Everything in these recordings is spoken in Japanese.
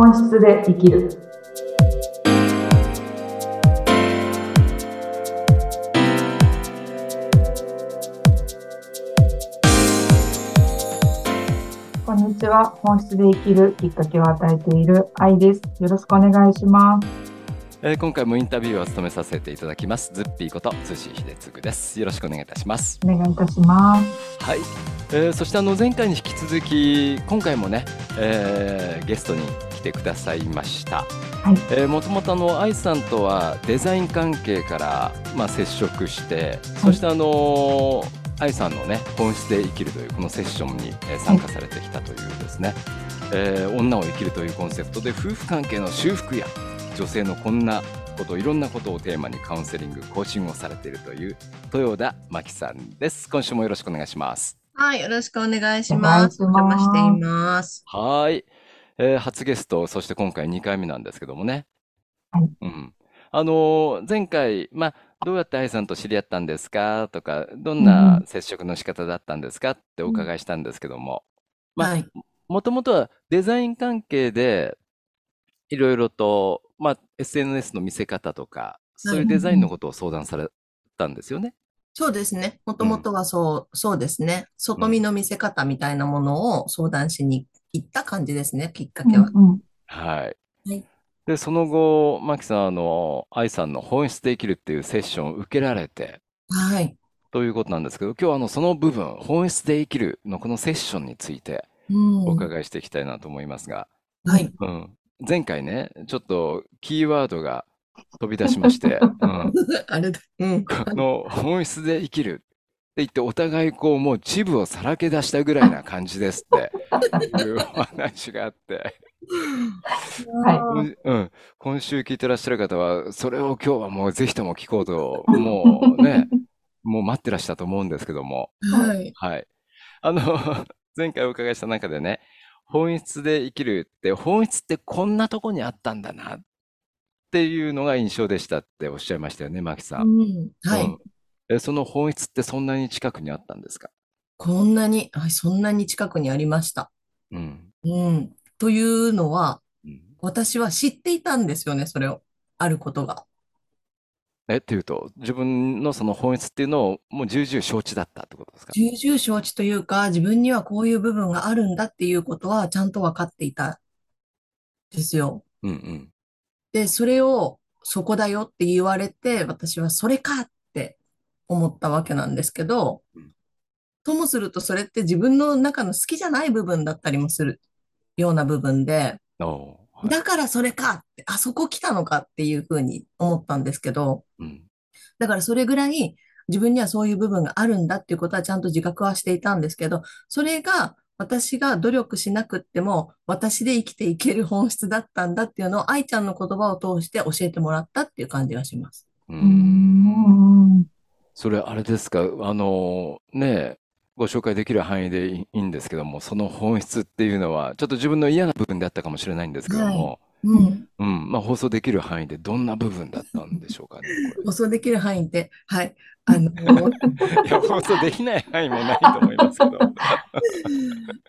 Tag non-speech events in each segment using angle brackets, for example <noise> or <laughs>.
本質で生きる。こんにちは。本質で生きるきっかけを与えている愛です。よろしくお願いします。えー、今回もインタビューを務めさせていただきますズッピーこと寿司秀嗣ですよろしくお願いいたしますお願いいたしますはい、えー、そしてあの前回に引き続き今回もね、えー、ゲストに来てくださいました。はい、えー、もともとあの愛さんとはデザイン関係からまあ接触して、はい、そしてあの愛さんのね本質で生きるというこのセッションに参加されてきたというですね、はい、えー、女を生きるというコンセプトで夫婦関係の修復や女性のこんなこといろんなことをテーマにカウンセリングコーチングをされているという豊田真紀さんです。今週もよろしくお願いします。はいよろしくお願いします。お邪魔しています。はい、えー、初ゲストそして今回2回目なんですけどもね、はい、うん。あのー、前回まあどうやって愛さんと知り合ったんですか？とかどんな接触の仕方だったんですか？ってお伺いしたんですけども、うん、まあ、はい、もともとはデザイン関係でいろいろとまあ、SNS の見せ方とか、そういうデザインのことを相談されたんですよね。そうですね。もともとはそう、うん、そうですね。外見の見せ方みたいなものを相談しに行った感じですね、きっかけは。うんうん、はい。はい。で、その後、マキさん、あの、愛さんの本質で生きるっていうセッションを受けられて、はい。ということなんですけど、今日はあの、その部分、本質で生きるのこのセッションについて、お伺いしていきたいなと思いますが、はい。うん。前回ね、ちょっとキーワードが飛び出しまして、<laughs> うん、あれだ、うん、この本質で生きるって言って、お互いこう、もうチブをさらけ出したぐらいな感じですって <laughs> いうお話があって。はい、うん、今週聞いてらっしゃる方は、それを今日はもうぜひとも聞こうと、もうね、<laughs> もう待ってらしたと思うんですけども。はい。はい。あの、<laughs> 前回お伺いした中でね、本質で生きるって、本質ってこんなとこにあったんだなっていうのが印象でしたっておっしゃいましたよね、マキさん。うん、はい、うん、え。その本質ってそんなに近くにあったんですか？こんなに、はい、そんなに近くにありました。うん。うん。というのは、うん、私は知っていたんですよね、それを。あることが。えっていうと、自分のその本質っていうのをもう重々承知だったってことですか？重々承知というか、自分にはこういう部分があるんだっていうことはちゃんと分かっていたですよ。うんうん。で、それをそこだよって言われて、私はそれかって思ったわけなんですけど、うん、ともするとそれって自分の中の好きじゃない部分だったりもするような部分で、だからそれかって、あそこ来たのかっていうふうに思ったんですけど、うん、だからそれぐらい自分にはそういう部分があるんだっていうことはちゃんと自覚はしていたんですけど、それが私が努力しなくっても私で生きていける本質だったんだっていうのを愛ちゃんの言葉を通して教えてもらったっていう感じがします。うんそれあれですか、あのね、ご紹介できる範囲でいいんですけども、その本質っていうのは、ちょっと自分の嫌な部分であったかもしれないんですけども、うん。うん、まあ放送できる範囲でどんな部分だったんでしょうかね、<laughs> 放送できる範囲って、はい。あの <laughs> いや、放送できない範囲もないと思いますけど。<laughs>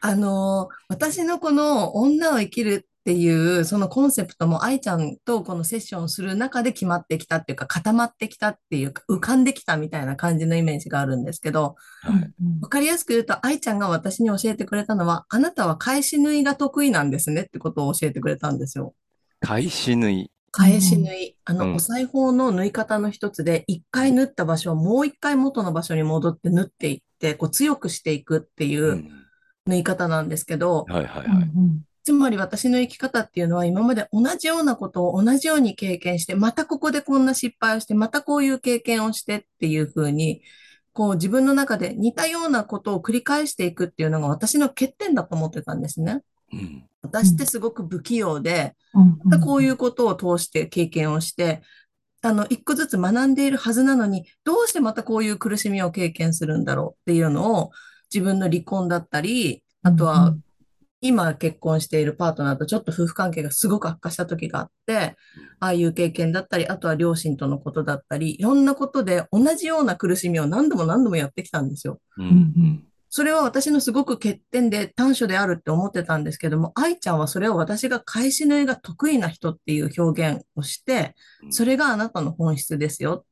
あの私のこの女を生きるっていうそのコンセプトも愛ちゃんとこのセッションをする中で決まってきたっていうか固まってきたっていうか浮かんできたみたいな感じのイメージがあるんですけど、はい、分かりやすく言うと愛ちゃんが私に教えてくれたのはあなたは返し縫いが得意なんですねってことを教えてくれたんですよ。返し縫い返し縫い。あの、うん、お裁縫の縫い方の一つで、一回縫った場所をもう一回元の場所に戻って縫っていって、こう強くしていくっていう縫い方なんですけど、はいはいはい。つまり私の生き方っていうのは今まで同じようなことを同じように経験して、またここでこんな失敗をして、またこういう経験をしてっていうふうに、こう自分の中で似たようなことを繰り返していくっていうのが私の欠点だと思ってたんですね。うん、私ってすごく不器用で、こういうことを通して経験をして、あの、一個ずつ学んでいるはずなのに、どうしてまたこういう苦しみを経験するんだろうっていうのを、自分の離婚だったり、あとは今結婚しているパートナーとちょっと夫婦関係がすごく悪化した時があって、ああいう経験だったり、あとは両親とのことだったり、いろんなことで同じような苦しみを何度も何度もやってきたんですよ。うんそれは私のすごく欠点で短所であるって思ってたんですけども、愛ちゃんはそれを私が返し縫いが得意な人っていう表現をして、それがあなたの本質ですよ。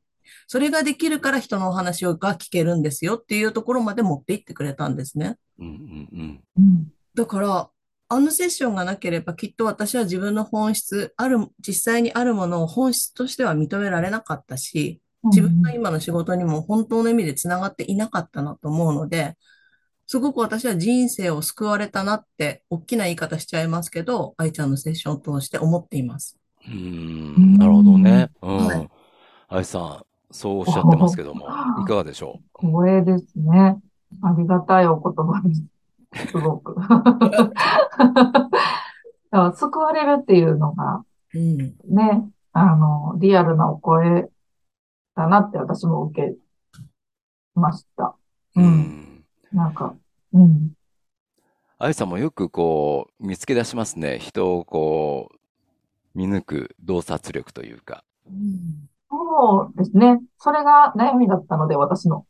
それができるから人のお話が聞けるんですよっていうところまで持っていってくれたんですね。うんうんうん、だから、あのセッションがなければきっと私は自分の本質、ある、実際にあるものを本質としては認められなかったし、自分の今の仕事にも本当の意味でつながっていなかったなと思うので、すごく私は人生を救われたなって、大きな言い方しちゃいますけど、愛ちゃんのセッションを通して思っています。うん、なるほどね。うん。はい、愛さん、そうおっしゃってますけども、<laughs> いかがでしょう？光栄ですね。ありがたいお言葉です。すごく。<laughs> 救われるっていうのが、うん、ね、あの、リアルなお声だなって私も受けました。うん。うん、なんか、うん。愛さんもよくこう、見つけ出しますね。人をこう、見抜く洞察力というか。うん、そうですね。それが悩みだったので、私の。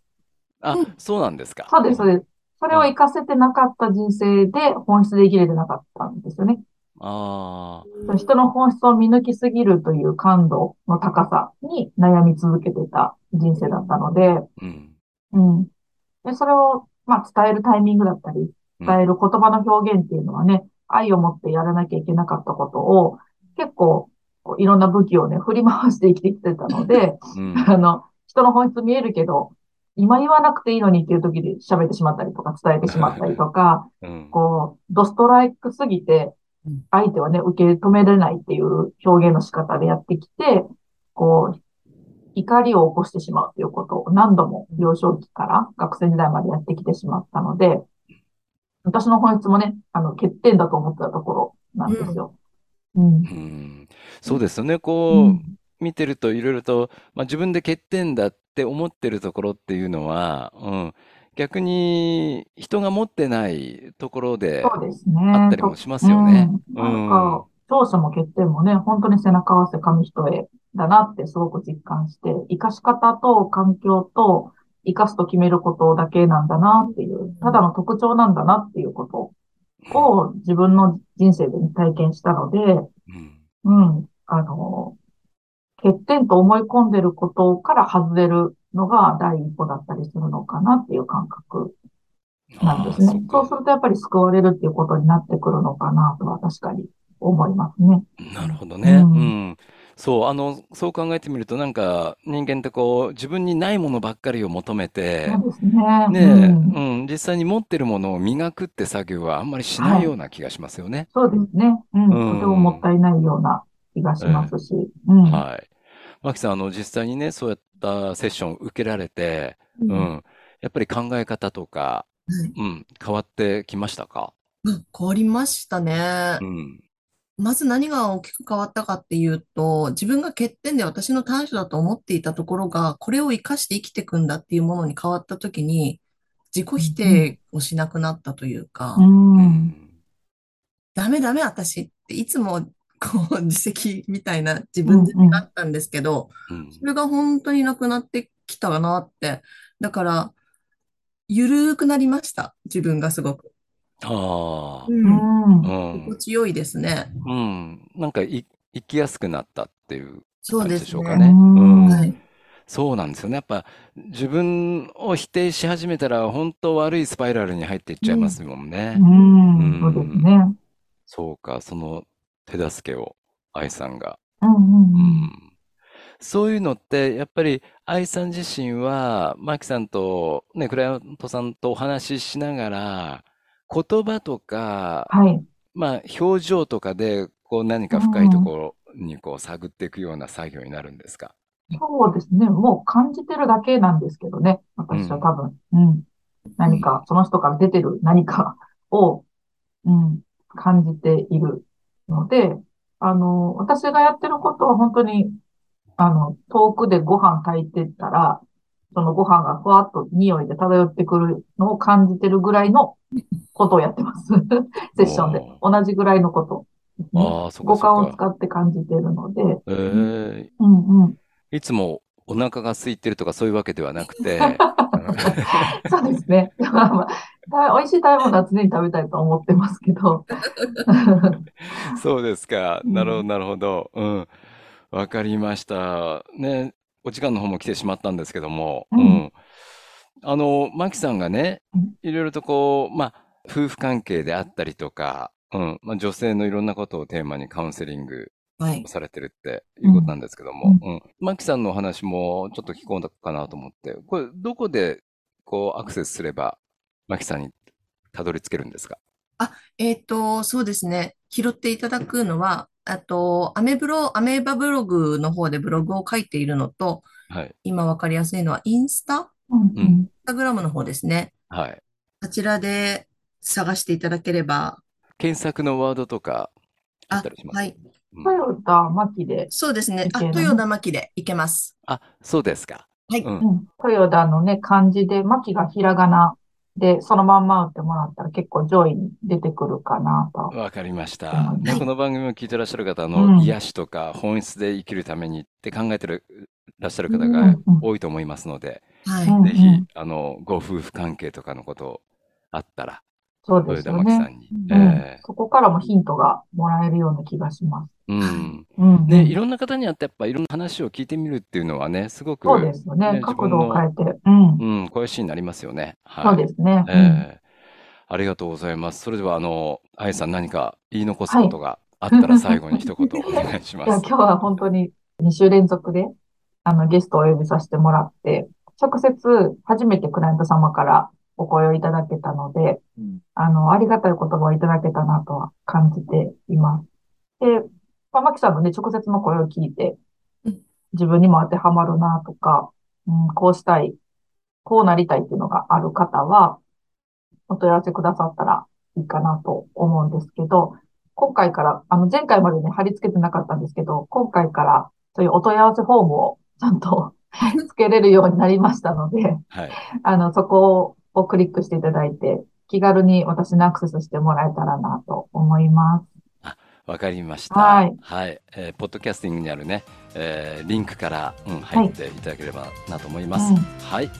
あ、うん、そうなんですか。そうです、そうです。それを活かせてなかった人生で本質で生きれてなかったんですよね。ああ。人の本質を見抜きすぎるという感度の高さに悩み続けてた人生だったので、うん。うん。で、それを、まあ、伝えるタイミングだったり、伝える言葉の表現っていうのはね、愛を持ってやらなきゃいけなかったことを、結構、いろんな武器をね、振り回して生きてきてたので、うん、あの、人の本質見えるけど、今言わなくていいのにっていう時で喋ってしまったりとか伝えてしまったりとか、うん、こう、ドストライクすぎて、相手はね、受け止めれないっていう表現の仕方でやってきて、こう、怒りを起こしてしまうということを何度も幼少期から学生時代までやってきてしまったので、私の本質もね、あの、欠点だと思ってたところなんですよ。うん。うん、そうですよね。こう、うん、見てるといろいろと、まあ、自分で欠点だって思ってるところっていうのは、うん、逆に人が持ってないところでそうですね。あったりもしますよね。うん。なんか、長所も欠点もね、本当に背中合わせ紙一重だなってすごく実感して、活かし方と環境と活かすと決めることだけなんだなっていう、ただの特徴なんだなっていうことを自分の人生で体験したので、うん、うん、あの、欠点と思い込んでることから外れるのが第一歩だったりするのかなっていう感覚なんですね。そうするとやっぱり救われるっていうことになってくるのかなとは確かに思いますね。なるほどね。うん、うん。そう、あの、そう考えてみると、なんか、人間ってこう、自分にないものばっかりを求めて、そうですね。ねえ、うん、うん、実際に持ってるものを磨くって作業はあんまりしないような気がしますよね。はい、そうですね。うん、とてももったいないような気がしますし。うん、はい。マキさん、あの、実際にね、そうやったセッション受けられて、うん、やっぱり考え方とか、うん、変わってきましたか？うん、変わりましたね。うん。まず何が大きく変わったかっていうと、自分が欠点で私の短所だと思っていたところが、これを活かして生きていくんだっていうものに変わったときに、自己否定をしなくなったというか、うん、ダメダメ私っていつもこう、自責みたいな自分でなったんですけど、うんうん、それが本当になくなってきたなって。だから、ゆるーくなりました。自分がすごく。ああ。うん。心地よいですね。うん。なんかい、生きやすくなったっていう感じでしょうかね。うねうん。はい。そうなんですよね。やっぱ自分を否定し始めたら本当悪いスパイラルに入っていっちゃいますもんね。うん、そうですね。そうか、その手助けを愛さんが。うんうんうん。そういうのって、やっぱり愛さん自身は、マキさんと、ね、クライアントさんとお話ししながら、言葉とか、はい。まあ、表情とかで、こう何か深いところにこう探っていくような作業になるんですか？そうですね。もう感じてるだけなんですけどね。私は多分。うん。何か、その人から出てる何かを、うん、感じているので、あの、私がやってることは本当に、あの、遠くでご飯炊いてたら、そのご飯がふわっと匂いで漂ってくるのを感じてるぐらいのことをやってます。<laughs> セッションで。同じぐらいのこと。ああ、そ五感を使って感じてるので。ええー、うんうん。いつもお腹が空いてるとかそういうわけではなくて、<laughs> <laughs> そうですね。まあ、美味しい食べ物は常に食べたいと思ってますけど。<laughs> そうですか。なるほど、なるほど。うん。わかりました。ね、お時間の方も来てしまったんですけども、うん。あの、マキさんがね、いろいろとこう、まあ、夫婦関係であったりとか、うん、まあ、女性のいろんなことをテーマにカウンセリングされてるっていうことなんですけども、うん。マキさんのお話もちょっと聞こうかなと思って、これ、どこで、こう、アクセスすれば、マキさんにたどり着けるんですか？あ、えっと、そうですね。拾っていただくのは、あと、アメブロ、アメーバブログの方でブログを書いているのと、はい。今わかりやすいのは、インスタ？うん。インスタグラムの方ですね。はい。こちらで探していただければ。検索のワードとかあったりします？はい。トヨタ巻で。そうですね。あ、トヨタ巻でいけます。あ、そうですか。はい。うん。トヨタのね、漢字で、巻がひらがなで、そのまんま打ってもらったら結構上位に出てくるかなと。わかりました。ね、この番組を聞いてらっしゃる方の癒しとか本質で生きるためにって考えてるらっしゃる方が多いと思いますので、はい、ぜひ、あの、ご夫婦関係とかのことあったら、そうですよね。さんに、えー、そこからもヒントがもらえるような気がします。うん。うん、ね、いろんな方に会ってやっぱいろんな話を聞いてみるっていうのはね、すごく、そうですよね。ね角度を変えて。うん。うん、声しになりますよね。はい、そうですね。えーありがとうございます。それでは、あの、あやさん何か言い残すことがあったら <laughs> 最後に一言お願いします。いや今日は本当に2週連続で、あの、ゲストをお呼びさせてもらって、直接初めてクライアント様からお声をいただけたので、うん、あの、ありがたい言葉をいただけたなとは感じています。で、まあ、マキさんのね、直接の声を聞いて、自分にも当てはまるなとか、うん、こうしたい、こうなりたいっていうのがある方は、お問い合わせくださったらいいかなと思うんですけど、今回から、あの、前回までね、貼り付けてなかったんですけど、今回からそういうお問い合わせフォームをちゃんとつけれるようになりましたので、はい、あの、そこをクリックしていただいて、気軽に私にアクセスしてもらえたらなと思います。わかりました。はい。はい。えー、ポッドキャスティングにあるね、えー、リンクから、うん、入っていただければなと思います。はい。はい、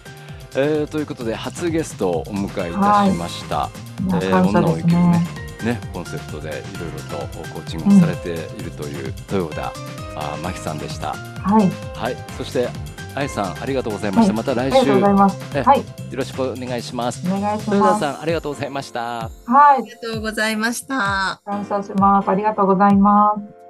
えー、ということで、初ゲストをお迎えいたしました。はい、えー、女を生きるね、ね、コンセプトでいろいろとコーチングされているという豊田、あ真紀さんでした。はい。はい。そして、あいさん、ありがとうございました。はい、また来週。はい。よろしくお願いします。お願いします。豊田さん、ありがとうございました。はい。ありがとうございました。感謝します。ありがとうございます。